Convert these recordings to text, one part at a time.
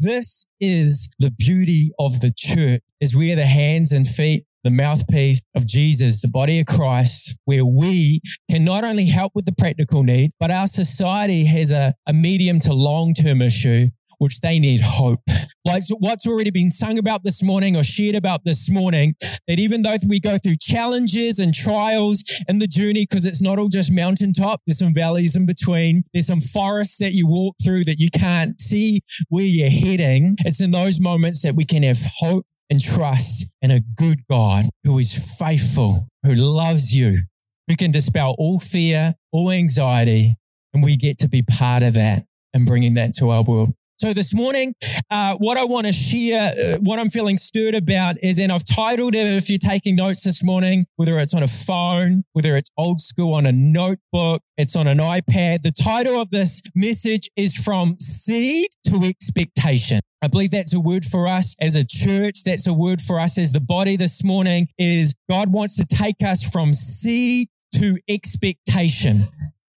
this is the beauty of the church is we are the hands and feet the mouthpiece of Jesus, the body of Christ, where we can not only help with the practical need, but our society has a, a medium to long term issue which they need hope. Like what's already been sung about this morning or shared about this morning, that even though we go through challenges and trials in the journey, because it's not all just mountaintop, there's some valleys in between, there's some forests that you walk through that you can't see where you're heading. It's in those moments that we can have hope and trust in a good God who is faithful, who loves you, who can dispel all fear, all anxiety, and we get to be part of that and bringing that to our world. So this morning, uh, what I want to share, uh, what I'm feeling stirred about is, and I've titled it, if you're taking notes this morning, whether it's on a phone, whether it's old school on a notebook, it's on an iPad. The title of this message is From Seed to Expectation. I believe that's a word for us as a church. That's a word for us as the body this morning is God wants to take us from seed to expectation.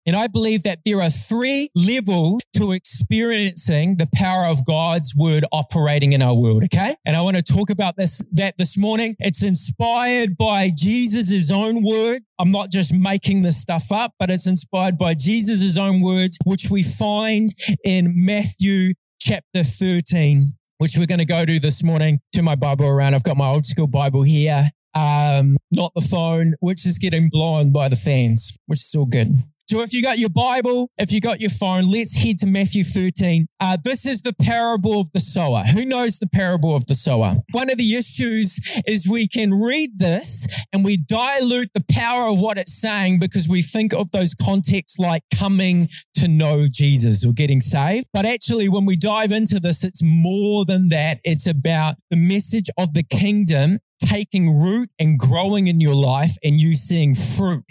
And I believe that there are three levels to experiencing the power of God's word operating in our world. Okay. And I want to talk about this, that this morning. It's inspired by Jesus' own word. I'm not just making this stuff up, but it's inspired by Jesus' own words, which we find in Matthew chapter 13, which we're going to go to this morning. To my Bible around. I've got my old school Bible here. Um, not the phone, which is getting blown by the fans, which is all good. So if you got your Bible, if you got your phone, let's head to Matthew 13. Uh, this is the parable of the sower. Who knows the parable of the sower? One of the issues is we can read this and we dilute the power of what it's saying because we think of those contexts like coming to know Jesus or getting saved. But actually, when we dive into this, it's more than that. It's about the message of the kingdom taking root and growing in your life and you seeing fruit.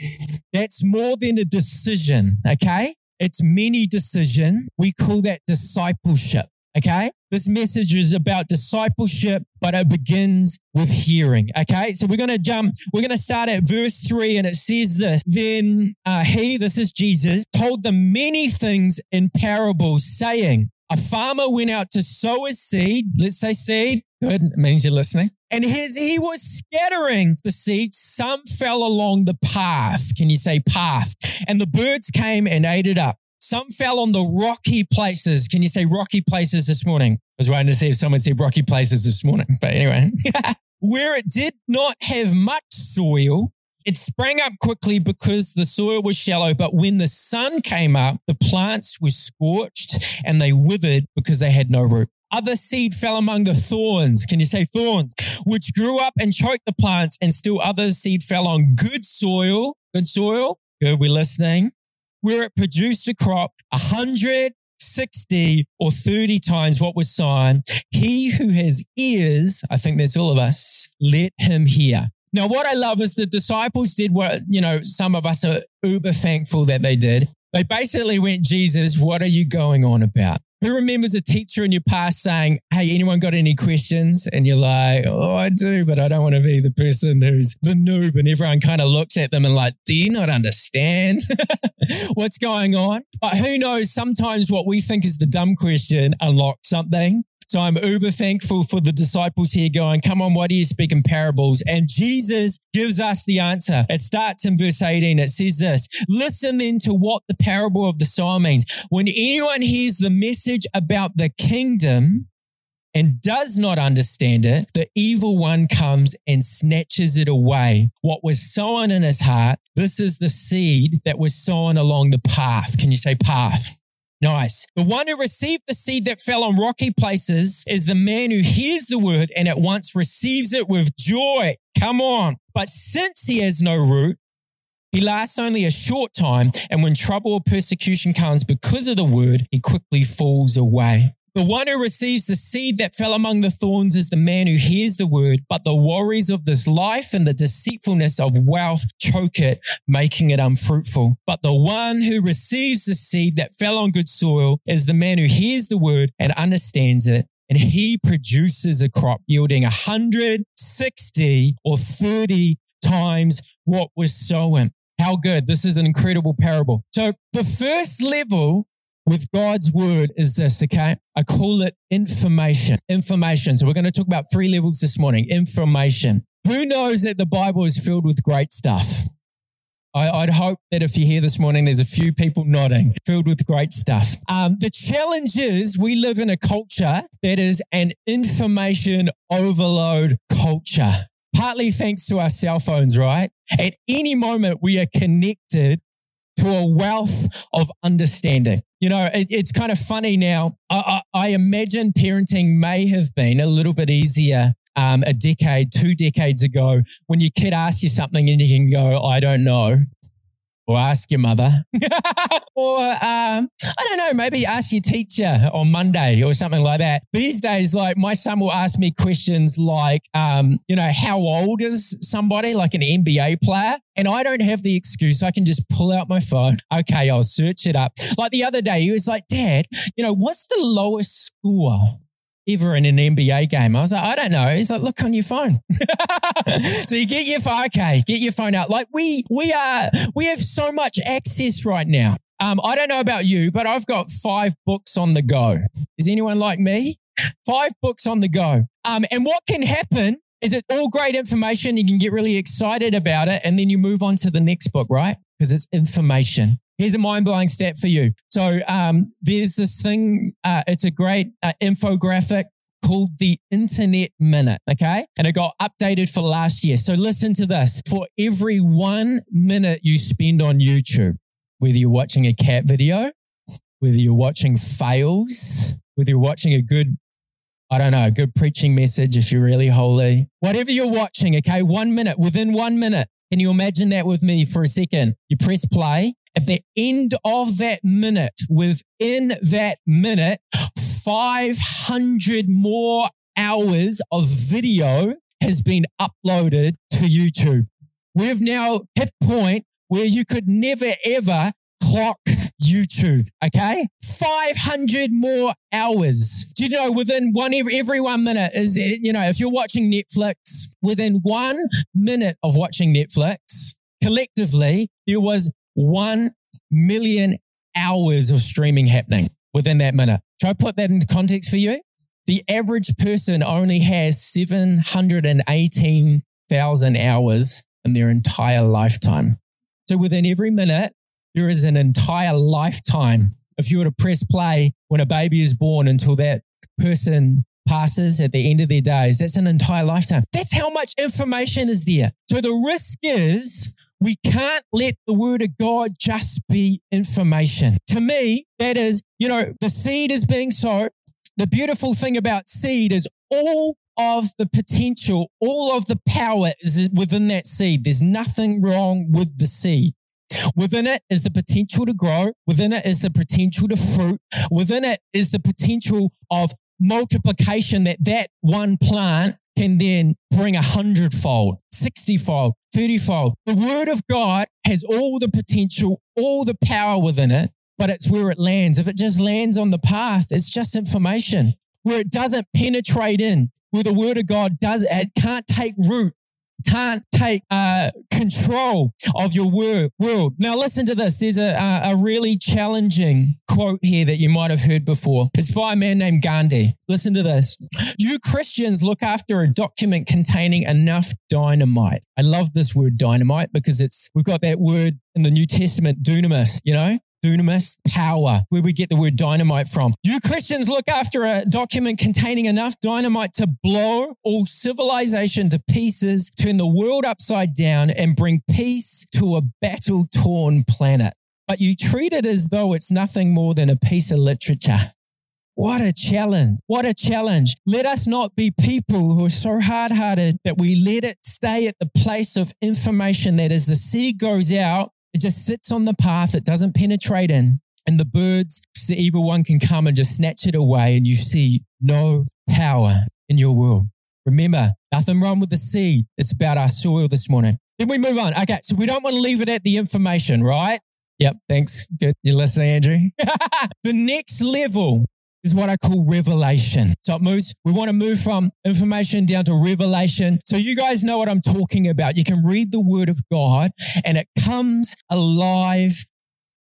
That's more than a decision, okay? It's many decision. We call that discipleship, okay? This message is about discipleship, but it begins with hearing. Okay. So we're going to jump, we're going to start at verse three and it says this. Then uh, he, this is Jesus, told them many things in parables saying, a farmer went out to sow his seed. Let's say seed. Good. It means you're listening. And his, he was scattering the seeds. Some fell along the path. Can you say path? And the birds came and ate it up. Some fell on the rocky places. Can you say rocky places this morning? I was waiting to see if someone said rocky places this morning. But anyway, where it did not have much soil, it sprang up quickly because the soil was shallow. But when the sun came up, the plants were scorched and they withered because they had no root. Other seed fell among the thorns. Can you say thorns? Which grew up and choked the plants, and still other seed fell on good soil. Good soil. Good, we're listening. Where it produced a crop, a hundred, sixty, or 30 times what was sown. He who has ears, I think that's all of us, let him hear. Now, what I love is the disciples did what, you know, some of us are uber thankful that they did. They basically went, Jesus, what are you going on about? Who remembers a teacher in your past saying, Hey, anyone got any questions? And you're like, Oh, I do, but I don't want to be the person who's the noob. And everyone kind of looks at them and like, Do you not understand what's going on? But who knows? Sometimes what we think is the dumb question unlocks something. So I'm uber thankful for the disciples here going, come on, why do you speak in parables? And Jesus gives us the answer. It starts in verse 18. It says this, listen then to what the parable of the sower means. When anyone hears the message about the kingdom, and does not understand it, the evil one comes and snatches it away. What was sown in his heart, this is the seed that was sown along the path. Can you say path? Nice. The one who received the seed that fell on rocky places is the man who hears the word and at once receives it with joy. Come on. But since he has no root, he lasts only a short time, and when trouble or persecution comes because of the word, he quickly falls away. The one who receives the seed that fell among the thorns is the man who hears the word, but the worries of this life and the deceitfulness of wealth choke it, making it unfruitful. But the one who receives the seed that fell on good soil is the man who hears the word and understands it. And he produces a crop yielding 160 or 30 times what was sown. How good. This is an incredible parable. So the first level with God's word is this, okay? I call it information. Information. So we're going to talk about three levels this morning. Information. Who knows that the Bible is filled with great stuff? I, would hope that if you're here this morning, there's a few people nodding, filled with great stuff. Um, the challenge is we live in a culture that is an information overload culture. Partly thanks to our cell phones, right? At any moment, we are connected to a wealth of understanding. You know, it, it's kind of funny now. I, I, I imagine parenting may have been a little bit easier um, a decade, two decades ago, when your kid asks you something and you can go, I don't know. Or ask your mother. or, um, I don't know, maybe ask your teacher on Monday or something like that. These days, like my son will ask me questions like, um, you know, how old is somebody, like an NBA player? And I don't have the excuse. I can just pull out my phone. Okay, I'll search it up. Like the other day, he was like, Dad, you know, what's the lowest score ever in an NBA game? I was like, I don't know. He's like, look on your phone. so you get your phone, okay, get your phone out. Like we, we are, we have so much access right now. Um, I don't know about you, but I've got five books on the go. Is anyone like me? Five books on the go. Um, and what can happen is it all great information. You can get really excited about it. And then you move on to the next book, right? Because it's information. Here's a mind blowing stat for you. So um, there's this thing, uh, it's a great uh, infographic called the Internet Minute, okay? And it got updated for last year. So listen to this. For every one minute you spend on YouTube, whether you're watching a cat video, whether you're watching fails, whether you're watching a good, I don't know, a good preaching message if you're really holy, whatever you're watching, okay? One minute, within one minute. Can you imagine that with me for a second? You press play at the end of that minute, within that minute, 500 more hours of video has been uploaded to YouTube. We've now hit point where you could never ever clock YouTube. Okay. 500 more hours. Do you know within one, every, one minute is, you know, if you're watching Netflix, within one minute of watching Netflix, collectively, there was 1 million hours of streaming happening within that minute. Try to put that into context for you. The average person only has 718,000 hours in their entire lifetime. So within every minute, there is an entire lifetime. If you were to press play when a baby is born until that person passes at the end of their days, that's an entire lifetime. That's how much information is there. So the risk is we can't let the word of God just be information. To me, that is, you know, the seed is being sowed. The beautiful thing about seed is all of the potential, all of the power is within that seed. There's nothing wrong with the seed. Within it is the potential to grow. Within it is the potential to fruit. Within it is the potential of multiplication that that one plant can then bring a hundredfold, sixtyfold, thirtyfold. The word of God has all the potential, all the power within it, but it's where it lands. If it just lands on the path, it's just information. Where it doesn't penetrate in, where the word of God does, it can't take root can't take uh, control of your world. Now, listen to this. There's a, a really challenging quote here that you might have heard before. It's by a man named Gandhi. Listen to this. You Christians look after a document containing enough dynamite. I love this word dynamite because it's, we've got that word in the New Testament, dunamis, you know? Dunamis, power, where we get the word dynamite from. You Christians look after a document containing enough dynamite to blow all civilization to pieces, turn the world upside down, and bring peace to a battle torn planet. But you treat it as though it's nothing more than a piece of literature. What a challenge. What a challenge. Let us not be people who are so hard hearted that we let it stay at the place of information that as the seed goes out, it just sits on the path, it doesn't penetrate in, and the birds, the evil one can come and just snatch it away, and you see no power in your world. Remember, nothing wrong with the seed. It's about our soil this morning. Then we move on. Okay, so we don't want to leave it at the information, right? Yep, thanks. Good. You listening, Andrew? the next level is what I call revelation. So it moves, we want to move from information down to revelation. So you guys know what I'm talking about. You can read the word of God and it comes alive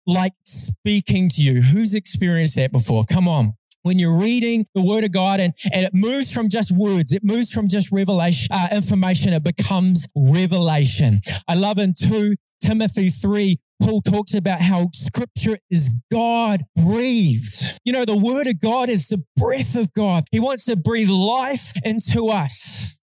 like speaking to you. Who's experienced that before? Come on when you're reading the word of God and, and it moves from just words, it moves from just revelation, uh, information, it becomes revelation. I love in 2 Timothy 3, Paul talks about how scripture is God breathed. You know, the word of God is the breath of God. He wants to breathe life into us.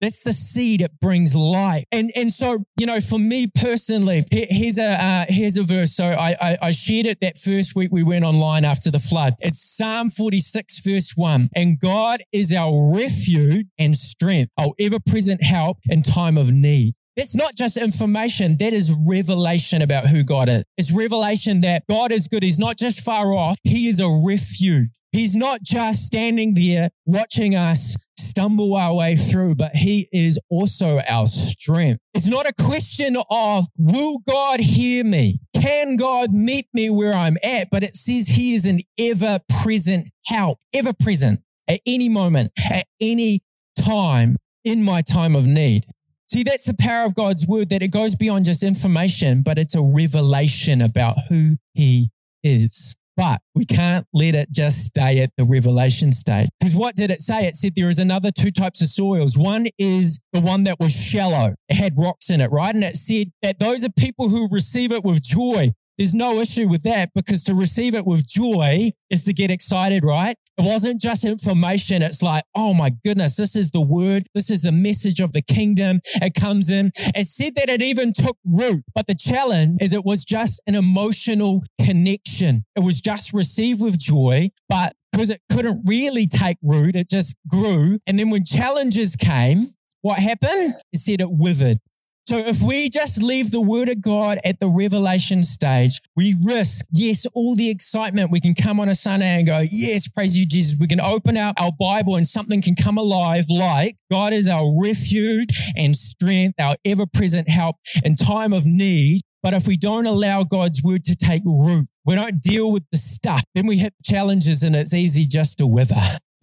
That's the seed it brings life. And, and so, you know, for me personally, here's a, uh, here's a verse. So I, I, I shared it that first week we went online after the flood. It's Psalm 46 verse one. And God is our refuge and strength, our ever present help in time of need. That's not just information. That is revelation about who God is. It's revelation that God is good. He's not just far off. He is a refuge. He's not just standing there watching us stumble our way through, but he is also our strength. It's not a question of, will God hear me? Can God meet me where I'm at? But it says he is an ever present help, ever present at any moment, at any time in my time of need. See, that's the power of God's word that it goes beyond just information, but it's a revelation about who he is. But we can't let it just stay at the revelation stage. Because what did it say? It said there is another two types of soils. One is the one that was shallow. It had rocks in it, right? And it said that those are people who receive it with joy. There's no issue with that because to receive it with joy is to get excited, right? It wasn't just information. It's like, oh my goodness, this is the word. This is the message of the kingdom. It comes in. It said that it even took root. But the challenge is it was just an emotional connection. It was just received with joy, but because it couldn't really take root, it just grew. And then when challenges came, what happened? It said it withered. So if we just leave the word of God at the revelation stage, we risk, yes, all the excitement. We can come on a Sunday and go, yes, praise you, Jesus. We can open up our Bible and something can come alive like God is our refuge and strength, our ever present help in time of need. But if we don't allow God's word to take root, we don't deal with the stuff, then we hit challenges and it's easy just to wither.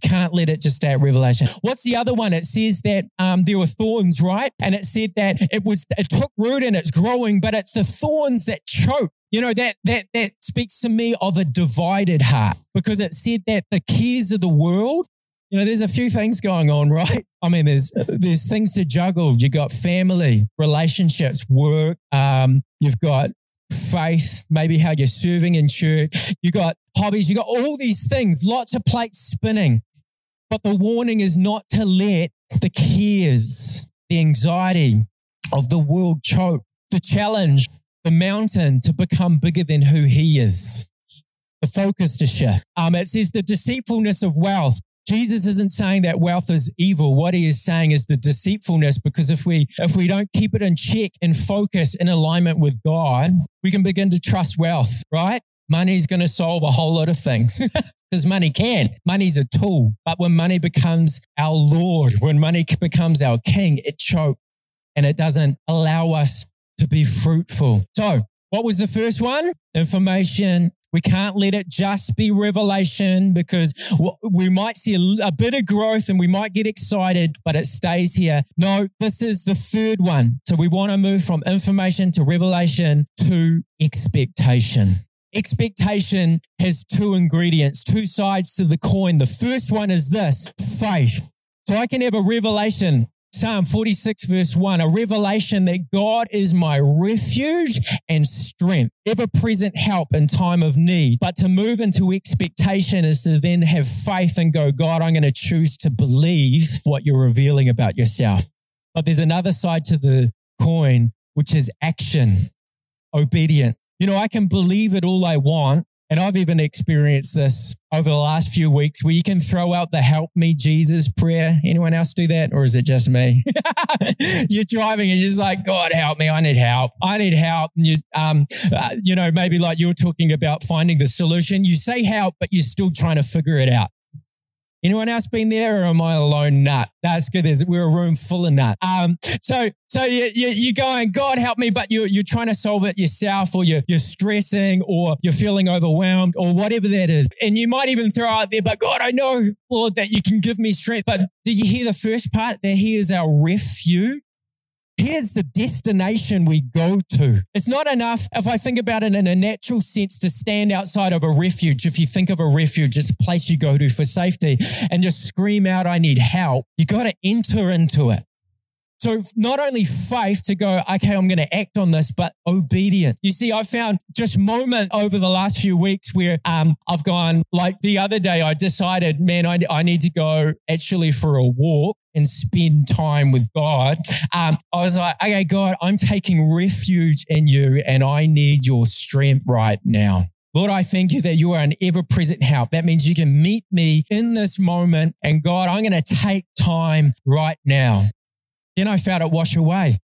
Can't let it just stay at revelation. What's the other one? It says that um, there were thorns, right? And it said that it was it took root and it's growing, but it's the thorns that choke. You know that that that speaks to me of a divided heart because it said that the cares of the world. You know, there's a few things going on, right? I mean, there's there's things to juggle. You got family, relationships, work. Um, you've got faith, maybe how you're serving in church. You got hobbies, you got all these things, lots of plates spinning. But the warning is not to let the cares, the anxiety of the world choke, the challenge, the mountain to become bigger than who he is. The focus to shift. Um, it says the deceitfulness of wealth. Jesus isn't saying that wealth is evil. What he is saying is the deceitfulness, because if we, if we don't keep it in check and focus in alignment with God, we can begin to trust wealth, right? Money's going to solve a whole lot of things because money can. Money's a tool. But when money becomes our Lord, when money becomes our King, it chokes and it doesn't allow us to be fruitful. So what was the first one? Information. We can't let it just be revelation because we might see a, bit of growth and we might get excited, but it stays here. No, this is the third one. So we want to move from information to revelation to expectation. Expectation has two ingredients, two sides to the coin. The first one is this faith. So I can have a revelation. Psalm 46 verse 1, a revelation that God is my refuge and strength, ever present help in time of need. But to move into expectation is to then have faith and go, God, I'm going to choose to believe what you're revealing about yourself. But there's another side to the coin, which is action, obedience. You know, I can believe it all I want. And I've even experienced this over the last few weeks where you can throw out the help me Jesus prayer. Anyone else do that? Or is it just me? you're driving and you're just like, God, help me. I need help. I need help. And you, um, uh, you know, maybe like you're talking about finding the solution. You say help, but you're still trying to figure it out. Anyone else been there or am I alone? Nut. That's good. There's, we're a room full of nut. Um, so, so you, you, you're going, God help me, but you're, you're trying to solve it yourself or you're, you're stressing or you're feeling overwhelmed or whatever that is. And you might even throw out there, but God, I know, Lord, that you can give me strength. But did you hear the first part that he is our refuge? Here's the destination we go to. It's not enough, if I think about it in a natural sense, to stand outside of a refuge. If you think of a refuge, it's a place you go to for safety and just scream out, I need help. You got to enter into it. So not only faith to go, okay, I'm going to act on this, but obedient. You see, I found just moment over the last few weeks where um, I've gone, like the other day, I decided, man, I, I need to go actually for a walk and spend time with God. Um, I was like, okay, God, I'm taking refuge in you and I need your strength right now. Lord, I thank you that you are an ever present help. That means you can meet me in this moment. And God, I'm going to take time right now. Then I felt it wash away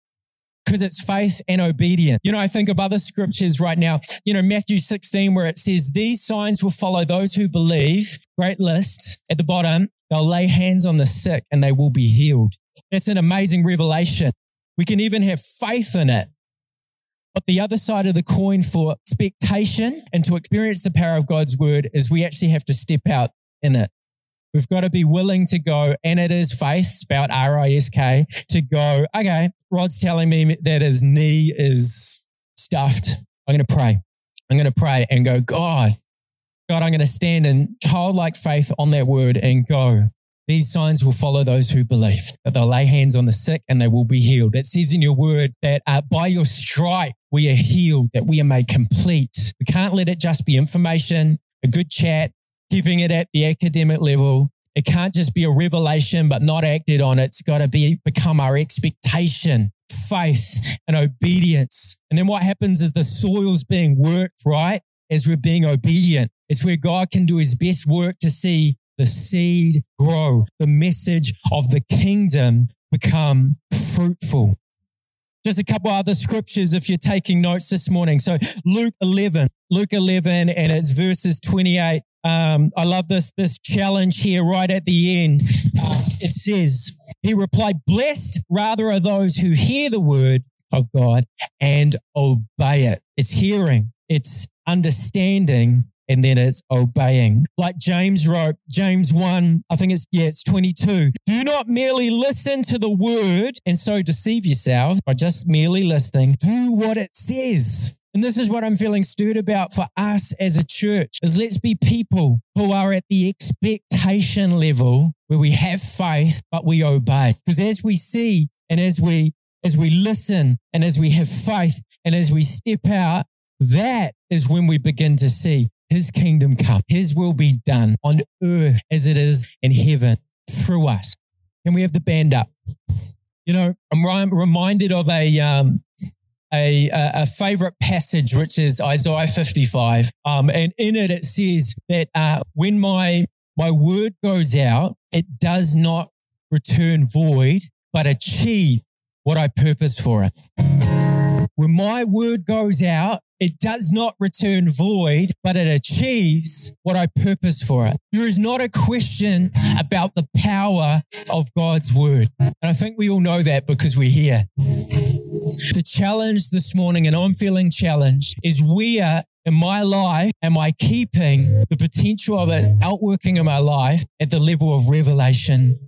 because it's faith and obedience. You know, I think of other scriptures right now, you know, Matthew 16, where it says, These signs will follow those who believe. Great list at the bottom. They'll lay hands on the sick and they will be healed. That's an amazing revelation. We can even have faith in it. But the other side of the coin for expectation and to experience the power of God's word is we actually have to step out in it. We've got to be willing to go, and it is faith, spout R I S K, to go, okay, Rod's telling me that his knee is stuffed. I'm going to pray. I'm going to pray and go, God, God, I'm going to stand in childlike faith on that word and go. These signs will follow those who believe, that they'll lay hands on the sick and they will be healed. It says in your word that uh, by your stripe we are healed, that we are made complete. We can't let it just be information, a good chat, keeping it at the academic level. It can't just be a revelation, but not acted on. It's got to be become our expectation, faith and obedience. And then what happens is the soil's being worked, right? As we're being obedient. It's where God can do his best work to see the seed grow, the message of the kingdom become fruitful. Just a couple other scriptures if you're taking notes this morning. So Luke 11, Luke 11, and it's verses 28 um, I love this, this challenge here right at the end. Uh, it says, he replied, blessed rather are those who hear the word of God and obey it. It's hearing, it's understanding, and then it's obeying. Like James wrote, James 1, I think it's, yeah, it's 22. Do not merely listen to the word and so deceive yourself by just merely listening. Do what it says. And this is what I'm feeling stirred about for us as a church is let's be people who are at the expectation level where we have faith, but we obey. Because as we see and as we, as we listen and as we have faith and as we step out, that is when we begin to see his kingdom come. His will be done on earth as it is in heaven through us. Can we have the band up? You know, I'm reminded of a, um, a, a, favorite passage, which is Isaiah 55. Um, and in it, it says that uh, when my, my word goes out, it does not return void, but achieve what I purpose for it. When my word goes out, it does not return void, but it achieves what I purpose for it. There is not a question about the power of God's word. And I think we all know that because we're here. The challenge this morning, and I'm feeling challenged, is where in my life am I keeping the potential of it outworking in my life at the level of revelation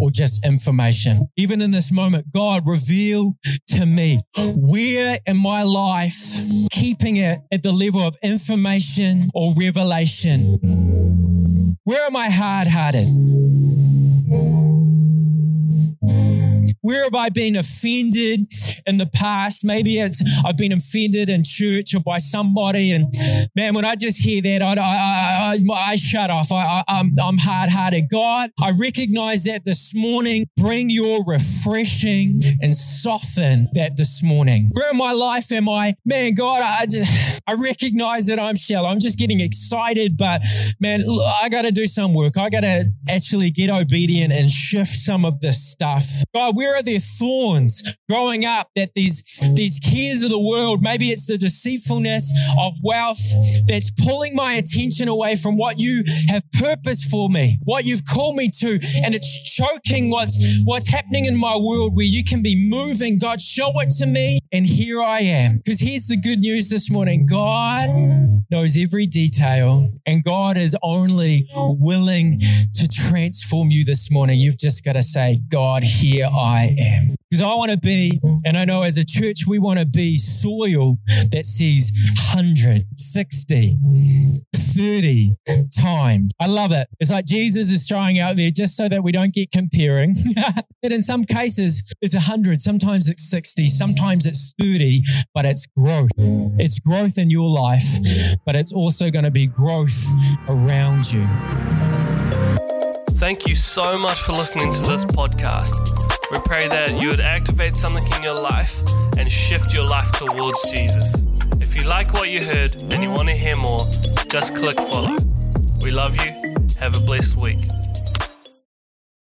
or just information? Even in this moment, God, reveal to me where in my life keeping it at the level of information or revelation? Where am I hard hearted? Where have I been offended in the past? Maybe it's I've been offended in church or by somebody. And man, when I just hear that, I, I, I, I shut off. I, I'm, I'm hard hearted. God, I recognize that this morning. Bring your refreshing and soften that this morning. Where in my life am I? Man, God, I just, I recognize that I'm shallow. I'm just getting excited, but man, I got to do some work. I got to actually get obedient and shift some of this stuff. God, where are there thorns growing up that these, these cares of the world, maybe it's the deceitfulness of wealth that's pulling my attention away from what you have purpose for me, what you've called me to. And it's choking what's, what's happening in my world where you can be moving. God, show it to me. And here I am. Because here's the good news this morning. God knows every detail and God is only willing to transform you this morning. You've just got to say, God, here I am. Because I want to be, and I know as a church, we want to be soil that sees 100, 60, 30 times. I love it. It's like Jesus is trying out there just so that we don't get comparing. that in some cases, it's 100, sometimes it's 60, sometimes it's 30, but it's growth. It's growth in your life, but it's also going to be growth around you. Thank you so much for listening to this podcast. We pray that you would activate something in your life and shift your life towards Jesus. If you like what you heard and you want to hear more, just click follow. We love you. Have a blessed week.